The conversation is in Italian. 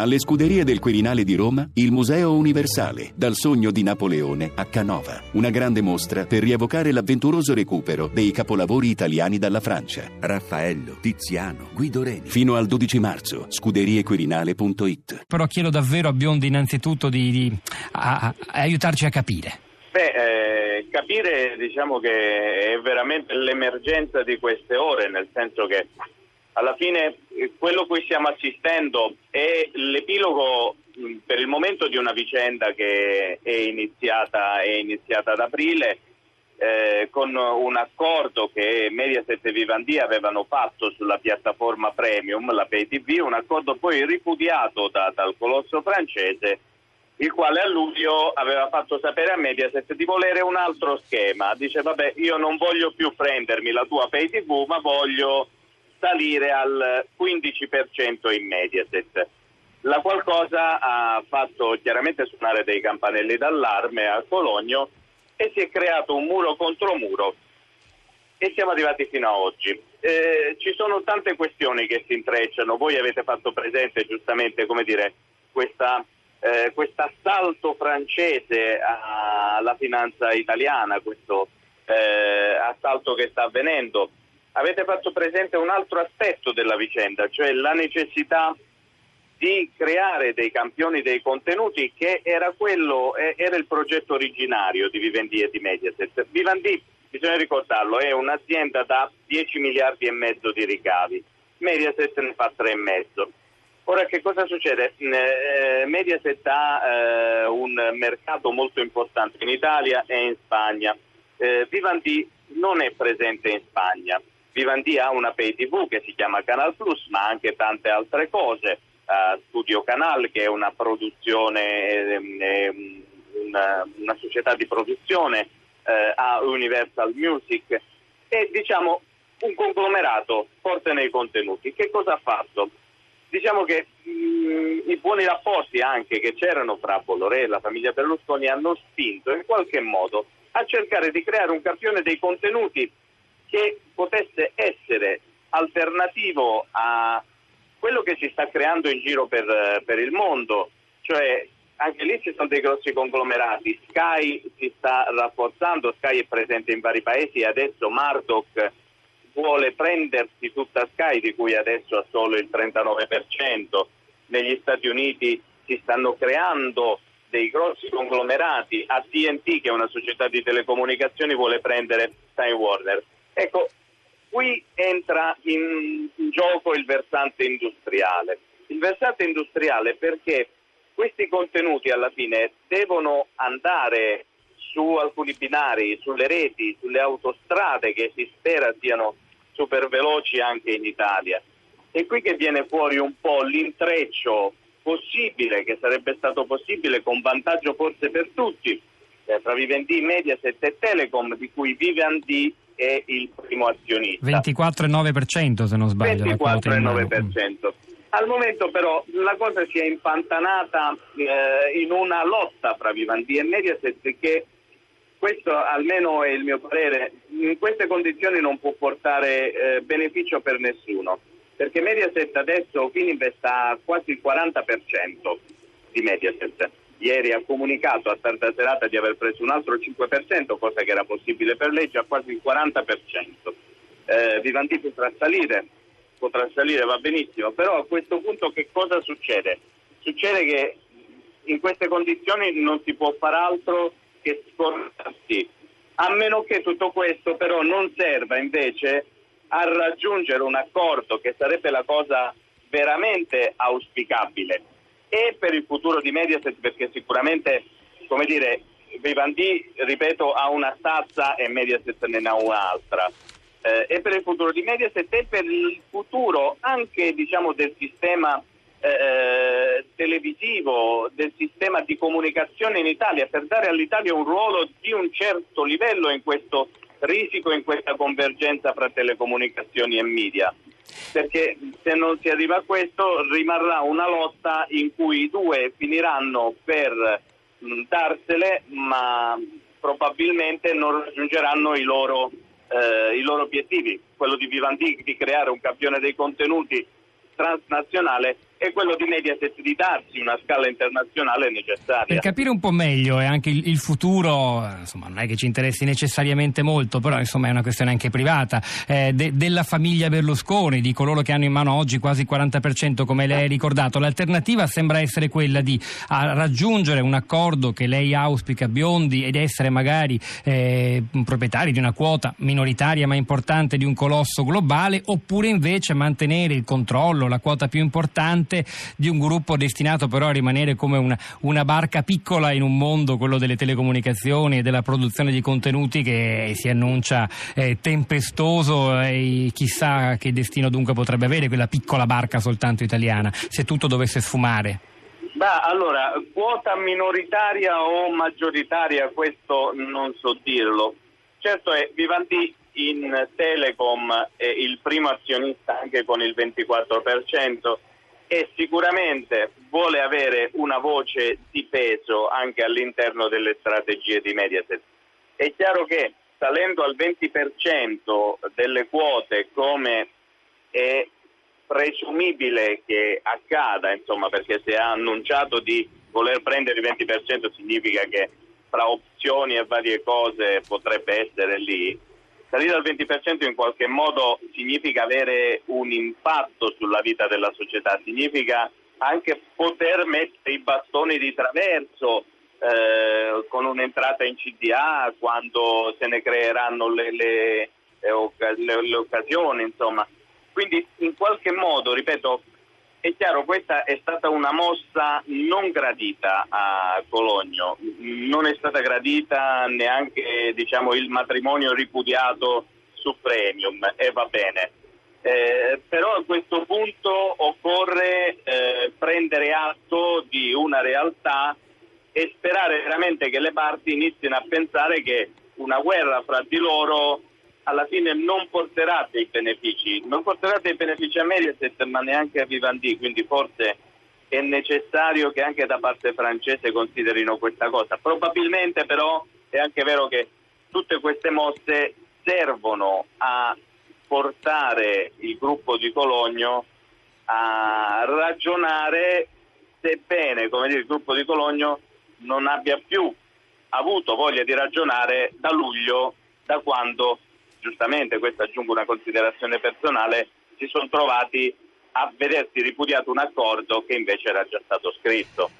Alle scuderie del Quirinale di Roma, il Museo Universale, dal sogno di Napoleone a Canova. Una grande mostra per rievocare l'avventuroso recupero dei capolavori italiani dalla Francia. Raffaello, Tiziano, Guido Reni. Fino al 12 marzo, scuderiequirinale.it. Però chiedo davvero a Biondi innanzitutto di, di a- a- aiutarci a capire. Beh, eh, capire diciamo che è veramente l'emergenza di queste ore, nel senso che alla fine eh, quello a cui stiamo assistendo è l'epilogo mh, per il momento di una vicenda che è iniziata, è iniziata ad aprile eh, con un accordo che Mediaset e Vivendi avevano fatto sulla piattaforma premium, la PayTV, un accordo poi ripudiato da- dal colosso francese il quale a luglio aveva fatto sapere a Mediaset di volere un altro schema. Dice vabbè io non voglio più prendermi la tua pay tv ma voglio salire al 15% in Mediaset. La qualcosa ha fatto chiaramente suonare dei campanelli d'allarme a Cologno e si è creato un muro contro muro e siamo arrivati fino a oggi. Eh, ci sono tante questioni che si intrecciano, voi avete fatto presente giustamente dire, questa eh, assalto francese alla finanza italiana, questo eh, assalto che sta avvenendo. Avete fatto presente un altro aspetto della vicenda, cioè la necessità di creare dei campioni dei contenuti che era quello, eh, era il progetto originario di Vivendi e di Mediaset. Vivendi, bisogna ricordarlo, è un'azienda da 10 miliardi e mezzo di ricavi, Mediaset ne fa 3,5. Ora che cosa succede? Eh, Mediaset ha eh, un mercato molto importante in Italia e in Spagna. Vivendi non è presente in Spagna. Vivendi ha una pay tv che si chiama Canal Plus, ma anche tante altre cose. Uh, Studio Canal, che è una produzione, ehm, ehm, una, una, società di produzione, uh, ha Universal Music, è diciamo un conglomerato forte nei contenuti. Che cosa ha fatto? Diciamo che mh, i buoni rapporti anche che c'erano fra Bolloré e la famiglia Berlusconi hanno spinto in qualche modo a cercare di creare un campione dei contenuti che potesse essere alternativo a quello che si sta creando in giro per, per, il mondo, cioè anche lì ci sono dei grossi conglomerati, Sky si sta rafforzando, Sky è presente in vari paesi e adesso Murdoch vuole prendersi tutta Sky di cui adesso ha solo il 39%, negli Stati Uniti si stanno creando dei grossi conglomerati, AT&T che è una società di telecomunicazioni vuole prendere Time Warner. Ecco, qui entra in, in gioco il versante industriale. Il versante industriale perché questi contenuti alla fine devono andare su alcuni binari, sulle reti, sulle autostrade che si spera siano super veloci anche in Italia. E qui che viene fuori un po' l'intreccio possibile, che sarebbe stato possibile con vantaggio forse per tutti, eh, tra Vivendi, Mediaset e Telecom, di cui Vivendi è il primo azionista. 24,9% se non sbaglio. 24,9%. Al momento però la cosa si è impantanata eh, in una lotta fra Vivendi e Mediaset che questo almeno è il mio parere, in queste condizioni non può portare eh, beneficio per nessuno, perché Mediaset adesso Fininvest ha quasi il 40% di Mediaset. Ieri ha comunicato a tarda serata di aver preso un altro 5%, cosa che era possibile per legge, a quasi il 40%. Eh, Vivendi potrà salire, potrà salire, va benissimo, però a questo punto che cosa succede? Succede che in queste condizioni non si può fare altro che scordarsi, a meno che tutto questo però non serva invece a raggiungere un accordo che sarebbe la cosa veramente auspicabile e per il futuro di Mediaset perché sicuramente come dire Vivendi ripeto ha una stazza e Mediaset ne ha un'altra eh, e per il futuro di Mediaset e per il futuro anche diciamo del sistema eh, televisivo, del sistema di comunicazione in Italia per dare all'Italia un ruolo di un certo livello in questo risico, in questa convergenza fra telecomunicazioni e media. Perché se non si arriva a questo rimarrà una lotta in cui i due finiranno per mh, darsele, ma probabilmente non raggiungeranno i loro, eh, i loro obiettivi. Quello di Vivendi di creare un campione dei contenuti transnazionale è quello di Mediaset di darsi una scala internazionale necessaria. Per capire un po' meglio e anche il, il, futuro, insomma, non è che ci interessi necessariamente molto, però insomma è una questione anche privata, eh, de, della famiglia Berlusconi, di coloro che hanno in mano oggi quasi il 40% come lei ha ricordato. L'alternativa sembra essere quella di raggiungere un accordo che lei auspica Biondi ed essere magari eh, proprietari di una quota minoritaria ma importante di un colosso globale, oppure invece mantenere il controllo, la quota più importante parte di un gruppo destinato però a rimanere come una, una barca piccola in un mondo, quello delle telecomunicazioni e della produzione di contenuti che si annuncia eh, tempestoso e chissà che destino dunque potrebbe avere quella piccola barca soltanto italiana se tutto dovesse sfumare. Beh, allora, quota minoritaria o maggioritaria, questo non so dirlo. Certo è, Vivanti in Telecom è il primo azionista anche con il 24%, e sicuramente vuole avere una voce di peso anche all'interno delle strategie di Mediaset. È chiaro che salendo al 20% delle quote come è presumibile che accada, insomma, perché se ha annunciato di voler prendere il 20% significa che fra opzioni e varie cose potrebbe essere lì, salire al 20% in qualche modo significa avere un impatto sulla vita della società, significa anche poter mettere i bastoni di traverso eh, con un'entrata in CDA quando se ne creeranno le, le, le, le occasioni, insomma. Quindi in qualche modo, ripeto, è chiaro, questa è stata una mossa non gradita a Cologno, non è stata gradita neanche diciamo, il matrimonio ripudiato su Premium e va bene. Eh, però a questo punto occorre eh, prendere atto di una realtà e sperare veramente che le parti inizino a pensare che una guerra fra di loro alla fine non porterà dei benefici, non porterà dei benefici a Mediaset ma neanche a Vivendi, quindi forse è necessario che anche da parte francese considerino questa cosa. Probabilmente però è anche vero che tutte queste mosse servono a portare il gruppo di Cologno a ragionare sebbene come dire, il gruppo di Cologno non abbia più avuto voglia di ragionare da luglio, da quando giustamente, questa aggiungo una considerazione personale, si sono trovati a vedersi ripudiato un accordo che invece era già stato scritto.